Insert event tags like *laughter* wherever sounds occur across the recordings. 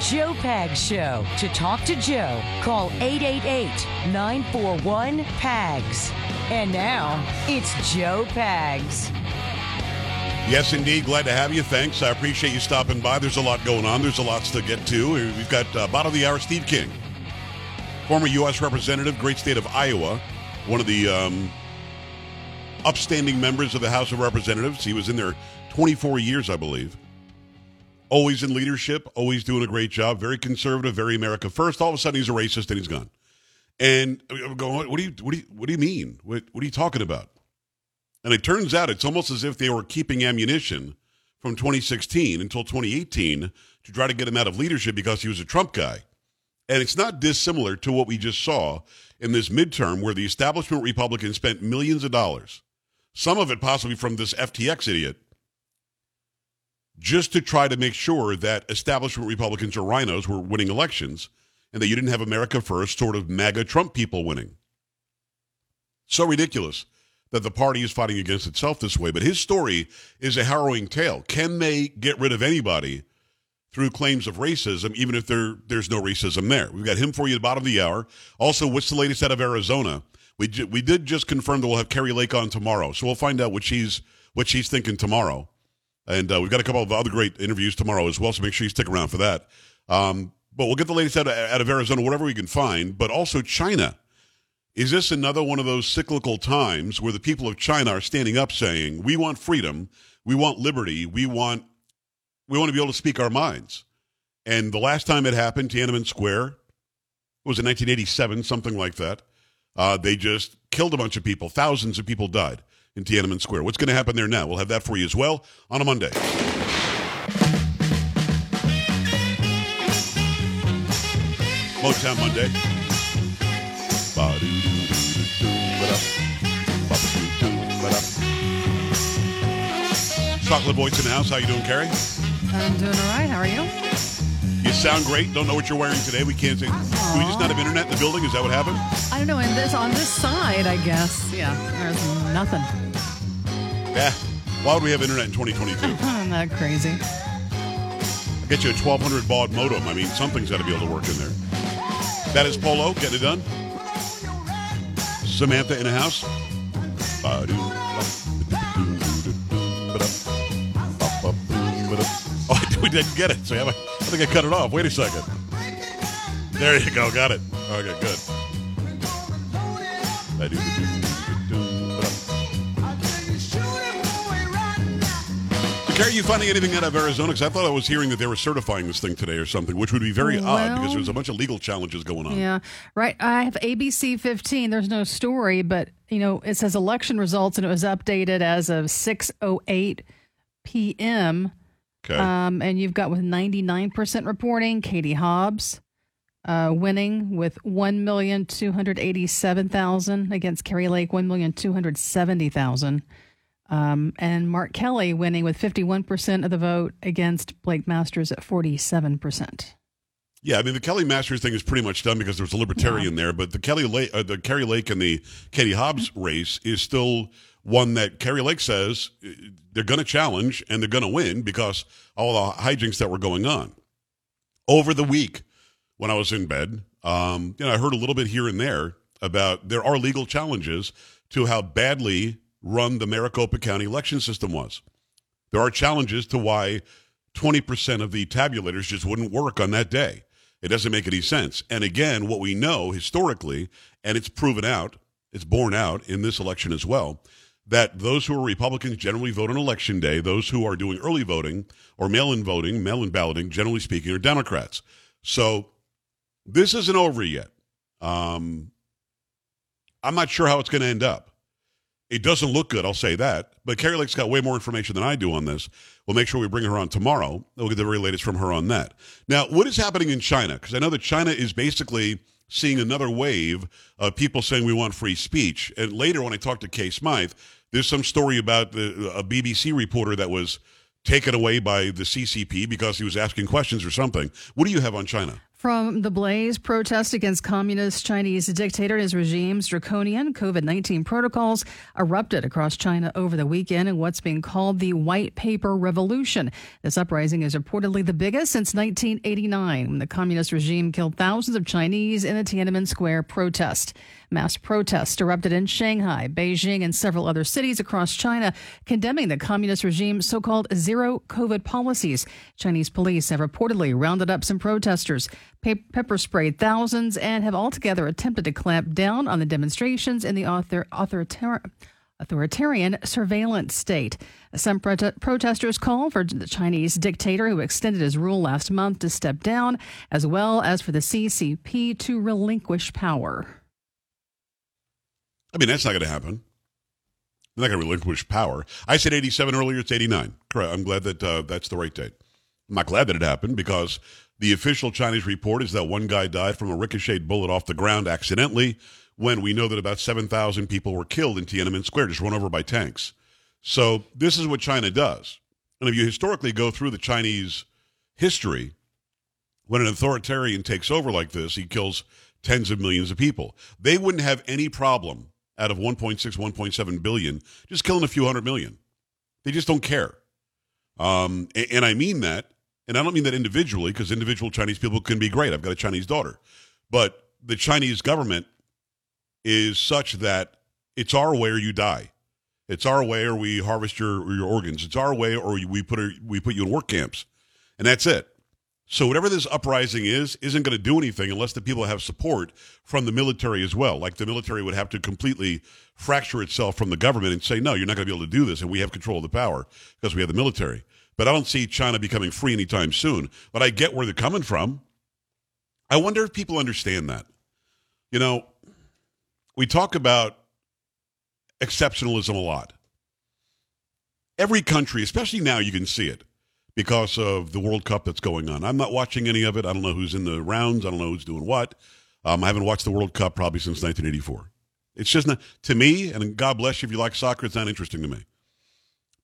Joe Pags Show. To talk to Joe, call 888 941 PAGS. And now, it's Joe Pags. Yes, indeed. Glad to have you. Thanks. I appreciate you stopping by. There's a lot going on. There's a lot to get to. We've got uh, bottom of the hour, Steve King, former U.S. Representative, great state of Iowa, one of the um, upstanding members of the House of Representatives. He was in there 24 years, I believe. Always in leadership, always doing a great job. Very conservative, very America first. All of a sudden, he's a racist and he's gone. And I'm going, what do you, what do you, what do you mean? What, what are you talking about? And it turns out it's almost as if they were keeping ammunition from 2016 until 2018 to try to get him out of leadership because he was a Trump guy. And it's not dissimilar to what we just saw in this midterm where the establishment Republicans spent millions of dollars, some of it possibly from this FTX idiot, just to try to make sure that establishment Republicans or RINOs were winning elections and that you didn't have America first sort of MAGA Trump people winning. So ridiculous that the party is fighting against itself this way. But his story is a harrowing tale. Can they get rid of anybody through claims of racism, even if there, there's no racism there? We've got him for you at the bottom of the hour. Also, what's the latest out of Arizona? We, we did just confirm that we'll have Kari Lake on tomorrow, so we'll find out what she's what she's thinking tomorrow. And uh, we've got a couple of other great interviews tomorrow as well, so make sure you stick around for that. Um, but we'll get the latest out of, out of Arizona, whatever we can find. But also China. Is this another one of those cyclical times where the people of China are standing up saying, "We want freedom, we want liberty, we want we want to be able to speak our minds"? And the last time it happened, Tiananmen Square, was in 1987, something like that. Uh, they just killed a bunch of people. Thousands of people died in Tiananmen Square. What's going to happen there now? We'll have that for you as well on a Monday. Motown Monday. Chocolate voice in the house. How you doing, Kari? I'm doing all right. How are you? You sound great. Don't know what you're wearing today. We can't say. Do we just not have internet in the building? Is that what happened? I don't know. And this on this side, I guess. Yeah, there's nothing. Yeah. Why would we have internet in 2022? *laughs* Isn't that crazy? I get you a 1200 baud modem. I mean, something's got to be able to work in there. That is Polo. Getting it done. Samantha in the house. Oh, we didn't get it. So I think I cut it off. Wait a second. There you go. Got it. Okay, good. Kari, you finding anything out of Arizona? Because I thought I was hearing that they were certifying this thing today or something, which would be very well, odd because there's a bunch of legal challenges going on. Yeah, right. I have ABC 15. There's no story, but you know it says election results, and it was updated as of 6:08 p.m. Okay. Um, and you've got with 99% reporting, Katie Hobbs uh, winning with 1,287,000 against Kari Lake, 1,270,000. Um, and Mark Kelly winning with 51% of the vote against Blake Masters at 47%. Yeah, I mean the Kelly Masters thing is pretty much done because there was a libertarian yeah. there, but the Kelly Lake, uh, the Kari Lake and the Katie Hobbs race is still one that Kari Lake says uh, they're going to challenge and they're going to win because all the hijinks that were going on over the week when I was in bed. Um, you know, I heard a little bit here and there about there are legal challenges to how badly run the Maricopa County election system was. There are challenges to why 20% of the tabulators just wouldn't work on that day. It doesn't make any sense. And again, what we know historically, and it's proven out, it's borne out in this election as well, that those who are Republicans generally vote on election day. Those who are doing early voting or mail in voting, mail in balloting, generally speaking, are Democrats. So this isn't over yet. Um, I'm not sure how it's going to end up. It doesn't look good, I'll say that. But Kari Lake's got way more information than I do on this. We'll make sure we bring her on tomorrow. We'll get the very latest from her on that. Now, what is happening in China? Because I know that China is basically seeing another wave of people saying we want free speech. And later, when I talked to Kay Smythe, there's some story about the, a BBC reporter that was taken away by the CCP because he was asking questions or something. What do you have on China? From the blaze, protest against communist Chinese dictator and his regime's draconian COVID 19 protocols erupted across China over the weekend in what's being called the White Paper Revolution. This uprising is reportedly the biggest since 1989, when the communist regime killed thousands of Chinese in a Tiananmen Square protest. Mass protests erupted in Shanghai, Beijing, and several other cities across China, condemning the communist regime's so called zero COVID policies. Chinese police have reportedly rounded up some protesters, pepper sprayed thousands, and have altogether attempted to clamp down on the demonstrations in the author- authoritarian authoritarian surveillance state. Some protesters call for the Chinese dictator who extended his rule last month to step down, as well as for the CCP to relinquish power. I mean, that's not going to happen. They're not going to relinquish power. I said 87 earlier. It's 89. Correct. I'm glad that uh, that's the right date. I'm not glad that it happened because the official Chinese report is that one guy died from a ricocheted bullet off the ground accidentally when we know that about 7,000 people were killed in Tiananmen Square, just run over by tanks. So this is what China does. And if you historically go through the Chinese history, when an authoritarian takes over like this, he kills tens of millions of people. They wouldn't have any problem out of 1.6, 1.7 billion, just killing a few hundred million. They just don't care. Um, and, and I mean that, and I don't mean that individually, because individual Chinese people can be great. I've got a Chinese daughter. But the Chinese government is such that it's our way or you die. It's our way or we harvest your, your organs. It's our way or we put, a, we put you in work camps. And that's it. So whatever this uprising is, isn't going to do anything unless the people have support from the military as well. Like the military would have to completely fracture itself from the government and say, no, you're not going to be able to do this, and we have control of the power because we have the military. But I don't see China becoming free anytime soon. But I get where they're coming from. I wonder if people understand that. You know, we talk about exceptionalism a lot. Every country, especially now, you can see it because of the World Cup that's going on. I'm not watching any of it. I don't know who's in the rounds. I don't know who's doing what. Um, I haven't watched the World Cup probably since 1984. It's just not, to me, and God bless you if you like soccer, it's not interesting to me.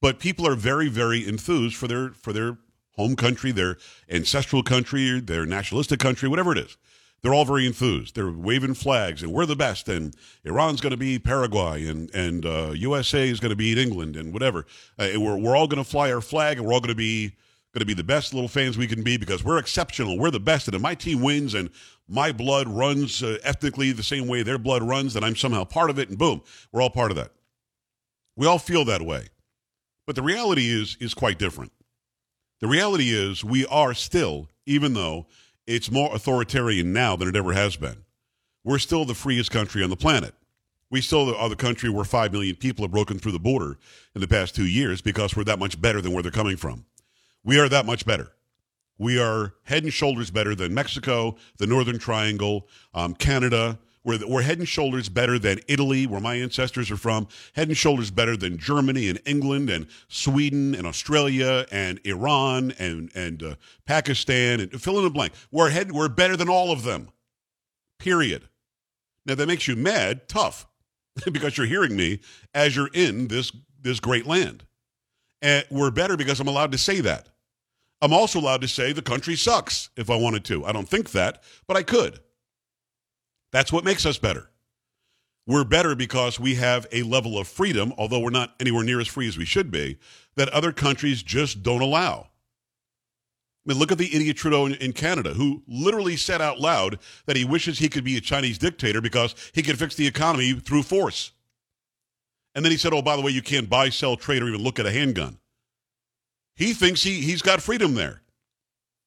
But people are very, very enthused for their for their home country, their ancestral country, their nationalistic country, whatever it is. They're all very enthused. They're waving flags, and we're the best. And Iran's going to be Paraguay, and and uh, USA is going to beat England, and whatever. Uh, we're we're all going to fly our flag, and we're all going to be going to be the best little fans we can be because we're exceptional. We're the best. And if my team wins and my blood runs uh, ethnically the same way their blood runs, then I'm somehow part of it. And boom, we're all part of that. We all feel that way. But the reality is is quite different. The reality is we are still, even though it's more authoritarian now than it ever has been, we're still the freest country on the planet. We still are the country where 5 million people have broken through the border in the past two years because we're that much better than where they're coming from. We are that much better. We are head and shoulders better than Mexico, the Northern Triangle, um, Canada. We're, we're head and shoulders better than Italy, where my ancestors are from. Head and shoulders better than Germany and England and Sweden and Australia and Iran and and uh, Pakistan and fill in the blank. We're head. We're better than all of them. Period. Now that makes you mad, tough, *laughs* because you're hearing me as you're in this this great land. And we're better because I'm allowed to say that. I'm also allowed to say the country sucks if I wanted to. I don't think that, but I could. That's what makes us better. We're better because we have a level of freedom, although we're not anywhere near as free as we should be, that other countries just don't allow. I mean, look at the idiot Trudeau in, in, Canada, who literally said out loud that he wishes he could be a Chinese dictator because he could fix the economy through force. And then he said, oh, by the way, you can't buy, sell, trade, or even look at a handgun. He thinks he, he's got freedom there.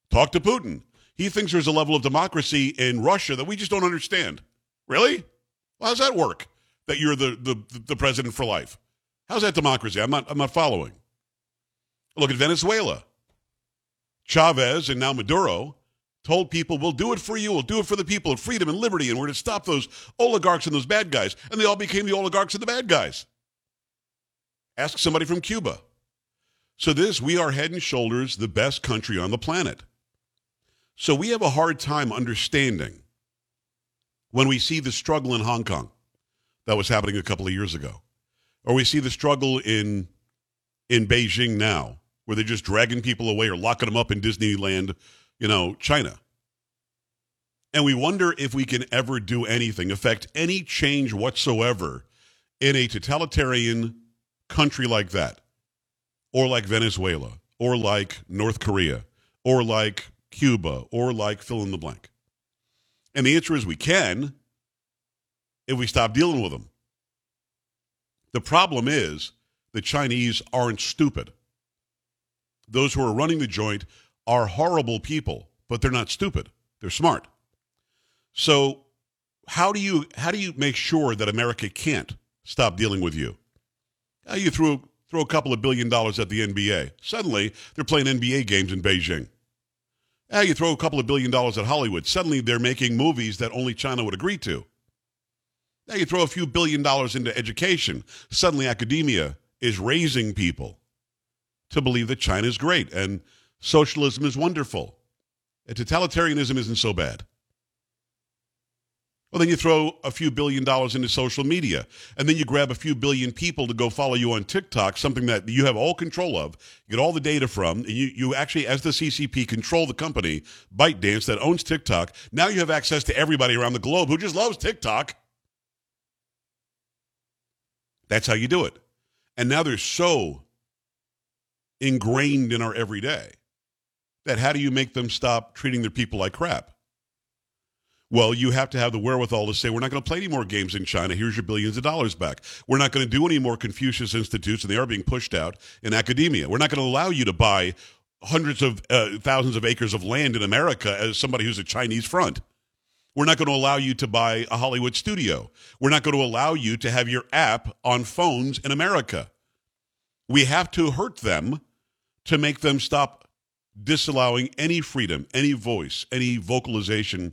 Talk to Putin. He thinks there's a level of democracy in Russia that we just don't understand. Really? Well, how's that work? That you're the, the, the president for life? How's that democracy? I'm not, I'm not following. Look at Venezuela. Chavez and now Maduro told people, we'll do it for you, we'll do it for the people of freedom and liberty, and we're going to stop those oligarchs and those bad guys. And they all became the oligarchs and the bad guys. Ask somebody from Cuba. So this, we are head and shoulders the best country on the planet. So we have a hard time understanding when we see the struggle in Hong Kong that was happening a couple of years ago, or we see the struggle in in Beijing now, where they're just dragging people away or locking them up in Disneyland, you know, China. And we wonder if we can ever do anything, affect any change whatsoever in a totalitarian country like that, or like Venezuela, or like North Korea, or like Cuba, or like fill in the blank. And the answer is we can if we stop dealing with them. The problem is the Chinese aren't stupid. Those who are running the joint are horrible people, but they're not stupid. They're smart. So how do you how do you make sure that America can't stop dealing with you? Uh, you throw throw a couple of billion dollars at the NBA. Suddenly they're playing NBA games in Beijing. Uh, you throw a couple of billion dollars at Hollywood. Suddenly they're making movies that only China would agree to. Now you throw a few billion dollars into education. Suddenly academia is raising people to believe that China is great and socialism is wonderful. And totalitarianism isn't so bad. Well, then you throw a few billion dollars into social media, and then you grab a few billion people to go follow you on TikTok, something that you have all control of, get all the data from, and you, you actually, as the CCP, control the company, ByteDance, that owns TikTok. Now you have access to everybody around the globe who just loves TikTok. That's how you do it. And now they're so ingrained in our everyday that how do you make them stop treating their people like crap? Well, you have to have the wherewithal to say, we're not going to play any more games in China. Here's your billions of dollars back. We're not going to do any more Confucius Institutes, and they are being pushed out in academia. We're not going to allow you to buy hundreds of uh, thousands of acres of land in America as somebody who's a Chinese front. We're not going to allow you to buy a Hollywood studio. We're not going to allow you to have your app on phones in America. We have to hurt them to make them stop disallowing any freedom, any voice, any vocalization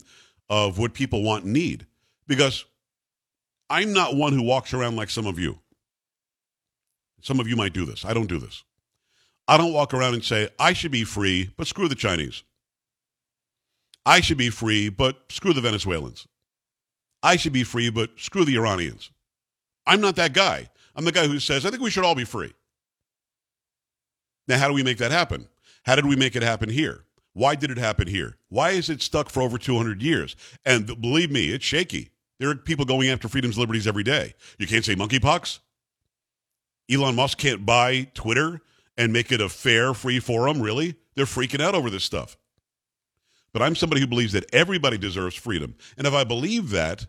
of what people want and need. Because I'm not one who walks around like some of you. Some of you might do this. I don't do this. I don't walk around and say, I should be free, but screw the Chinese. I should be free, but screw the Venezuelans. I should be free, but screw the Iranians. I'm not that guy. I'm the guy who says, I think we should all be free. Now, how do we make that happen? How did we make it happen here? Why did it happen here? Why is it stuck for over 200 years? And believe me, it's shaky. There are people going after freedoms, liberties every day. You can't say monkeypox. Elon Musk can't buy Twitter and make it a fair, free forum, really? They're freaking out over this stuff. But I'm somebody who believes that everybody deserves freedom. And if I believe that,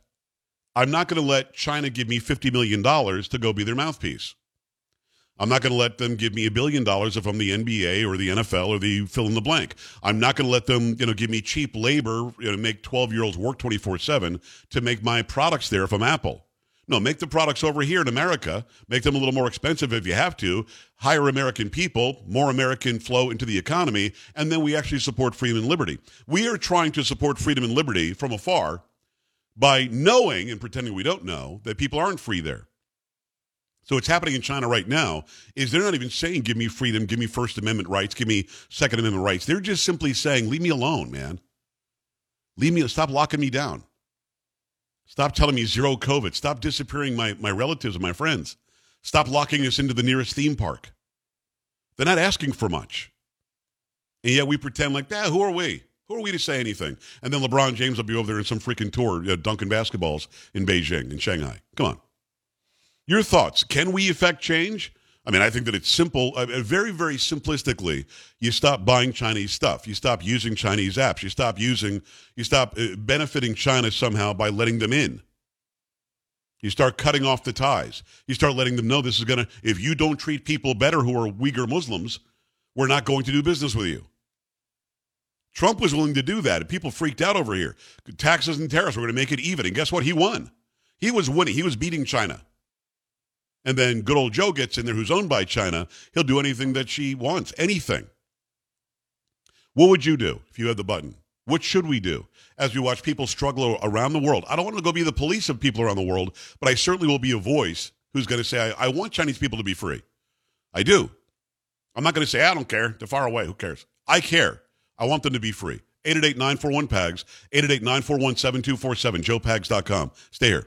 I'm not going to let China give me $50 million to go be their mouthpiece. I'm not going to let them give me a billion dollars if I'm the NBA or the NFL or the fill in the blank. I'm not going to let them, you know, give me cheap labor, you know, make 12 year olds work 24 7 to make my products there if I'm Apple. No, make the products over here in America, make them a little more expensive if you have to, hire American people, more American flow into the economy, and then we actually support freedom and liberty. We are trying to support freedom and liberty from afar by knowing and pretending we don't know that people aren't free there. So what's happening in China right now is they're not even saying, give me freedom, give me First Amendment rights, give me Second Amendment rights. They're just simply saying, leave me alone, man. Leave me, stop locking me down. Stop telling me zero COVID. Stop disappearing my, my relatives and my friends. Stop locking us into the nearest theme park. They're not asking for much. And yet we pretend like, ah, who are we? Who are we to say anything? And then LeBron James will be over there in some freaking tour, you know, dunking basketballs in Beijing, in Shanghai. Come on. Your thoughts? Can we affect change? I mean, I think that it's simple. Uh, very, very simplistically, you stop buying Chinese stuff. You stop using Chinese apps. You stop using, you stop uh, benefiting China somehow by letting them in. You start cutting off the ties. You start letting them know this is going to, if you don't treat people better who are Uyghur Muslims, we're not going to do business with you. Trump was willing to do that. People freaked out over here. Taxes and tariffs were going to make it even. And guess what? He won. He was winning. He was beating China and then good old Joe gets in there who's owned by China, he'll do anything that she wants, anything. What would you do if you had the button? What should we do as we watch people struggle around the world? I don't want to go be the police of people around the world, but I certainly will be a voice who's going to say, I, I want Chinese people to be free. I do. I'm not going to say, I don't care. They're far away. Who cares? I care. I want them to be free. 888 941 PAGS, 888 941 7247, joepags.com. Stay here.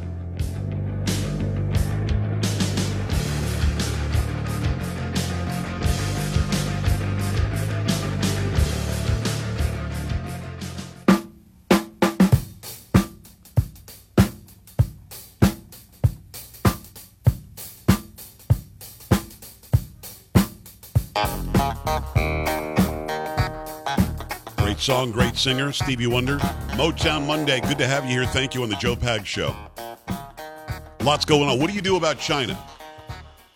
Song, great singer, Stevie Wonder. Motown Monday. Good to have you here. Thank you on the Joe Pag Show. Lots going on. What do you do about China?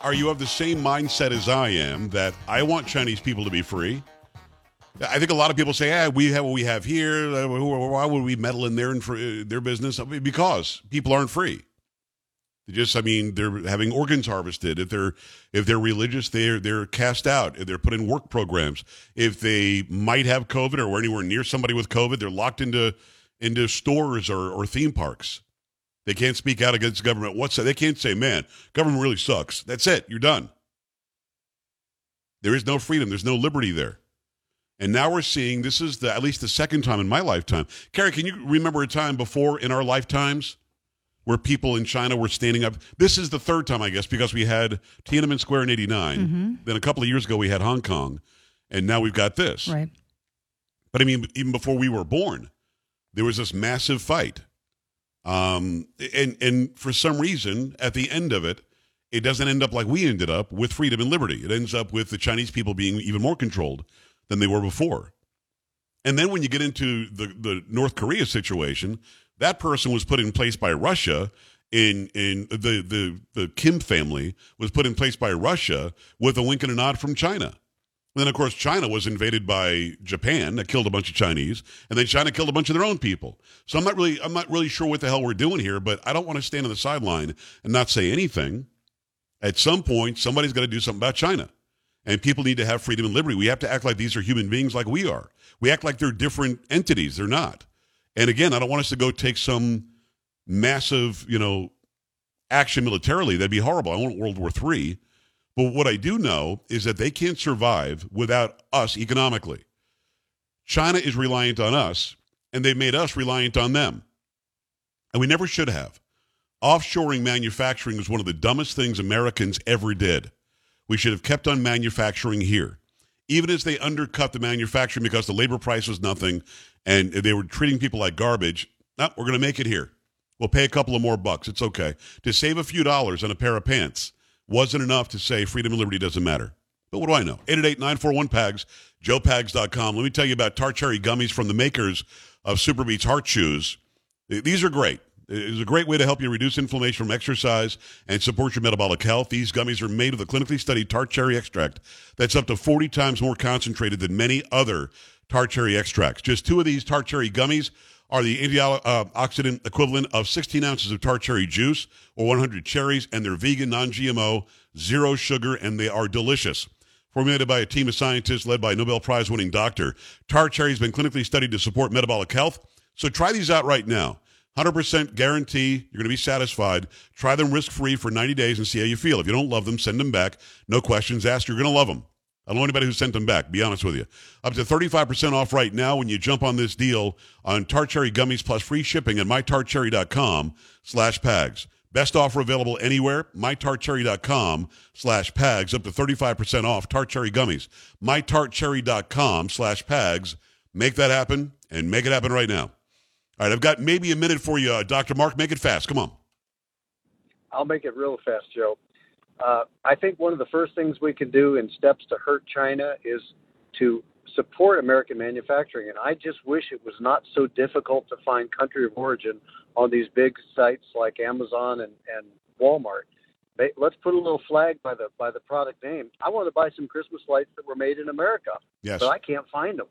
Are you of the same mindset as I am that I want Chinese people to be free? I think a lot of people say, "Ah, we have what we have here. Why would we meddle in their their business?" Because people aren't free. Just, I mean, they're having organs harvested. If they're if they're religious, they're they're cast out. If they're put in work programs. If they might have COVID or were anywhere near somebody with COVID, they're locked into into stores or, or theme parks. They can't speak out against government. What's that? They can't say, "Man, government really sucks." That's it. You're done. There is no freedom. There's no liberty there. And now we're seeing this is the at least the second time in my lifetime. Kari, can you remember a time before in our lifetimes where people in China were standing up? This is the third time, I guess, because we had Tiananmen Square in '89. Mm-hmm. Then a couple of years ago we had Hong Kong, and now we've got this. Right. But I mean, even before we were born, there was this massive fight. Um, and and for some reason, at the end of it, it doesn't end up like we ended up with freedom and liberty. It ends up with the Chinese people being even more controlled than they were before. And then when you get into the, the North Korea situation, that person was put in place by Russia. In in the, the the Kim family was put in place by Russia with a wink and a nod from China. And then of course China was invaded by Japan that killed a bunch of Chinese, and then China killed a bunch of their own people. So I'm not really I'm not really sure what the hell we're doing here, but I don't want to stand on the sideline and not say anything. At some point, somebody's got to do something about China. And people need to have freedom and liberty. We have to act like these are human beings like we are. We act like they're different entities. They're not. And again, I don't want us to go take some massive, you know, action militarily. That'd be horrible. I want World War III. But what I do know is that they can't survive without us economically. China is reliant on us, and they've made us reliant on them. And we never should have. Offshoring manufacturing is one of the dumbest things Americans ever did. We should have kept on manufacturing here. Even as they undercut the manufacturing because the labor price was nothing and they were treating people like garbage, no, we're going to make it here. We'll pay a couple of more bucks. It's okay. To save a few dollars on a pair of pants wasn't enough to say freedom and liberty doesn't matter. But what do I know? 888-941-PAGS, joepags.com. Let me tell you about tart cherry gummies from the makers of SuperBeets Heart Chews. These are great. It's a great way to help you reduce inflammation from exercise and support your metabolic health. These gummies are made with a clinically studied tart cherry extract that's up to 40 times more concentrated than many other tart cherry extracts. Just two of these tart cherry gummies are the antioxidant uh, equivalent of 16 ounces of tart cherry juice or 100 cherries, and they're vegan, non GMO, zero sugar, and they are delicious. Formulated by a team of scientists led by a Nobel Prize winning doctor, tart cherry has been clinically studied to support metabolic health. So try these out right now. 100% guarantee you're going to be satisfied. Try them risk free for 90 days and see how you feel. If you don't love them, send them back. No questions asked. You're going to love them. I don't know anybody who sent them back, be honest with you. Up to 35% off right now when you jump on this deal on Tart Cherry Gummies plus free shipping at mytartcherry.com slash pags. Best offer available anywhere, mytartcherry.com slash pags, up to 35% off Tart Cherry Gummies. mytartcherry.com slash pags. Make that happen and make it happen right now. All right, I've got maybe a minute for you, uh, Dr. Mark. Make it fast. Come on. I'll make it real fast, Joe. Uh, I think one of the first things we can do in steps to hurt China is to support American manufacturing. And I just wish it was not so difficult to find country of origin on these big sites like Amazon and, and Walmart. They, let's put a little flag by the by the product name. I want to buy some Christmas lights that were made in America, Yes. but I can't find them.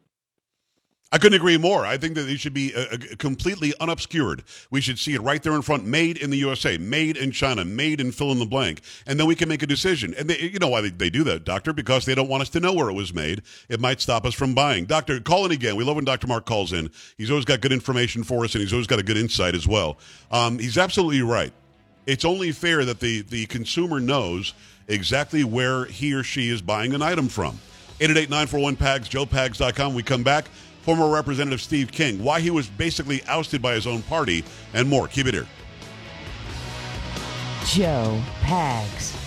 I couldn't agree more. I think that they should be uh, uh, completely unobscured. We should see it right there in front, made in the USA, made in China, made in fill in the blank, and then we can make a decision. And they, you know why they, they do that, Doctor? Because they don't want us to know where it was made. It might stop us from buying. Doctor, call in again. We love when Dr. Mark calls in. He's always got good information for us, and he's always got a good insight as well. Um, he's absolutely right. It's only fair that the, the consumer knows exactly where he or she is buying an item from. 888-941-PAGS, joepags.com. We come back. Former Representative Steve King, why he was basically ousted by his own party, and more. Keep it here. Joe Pags.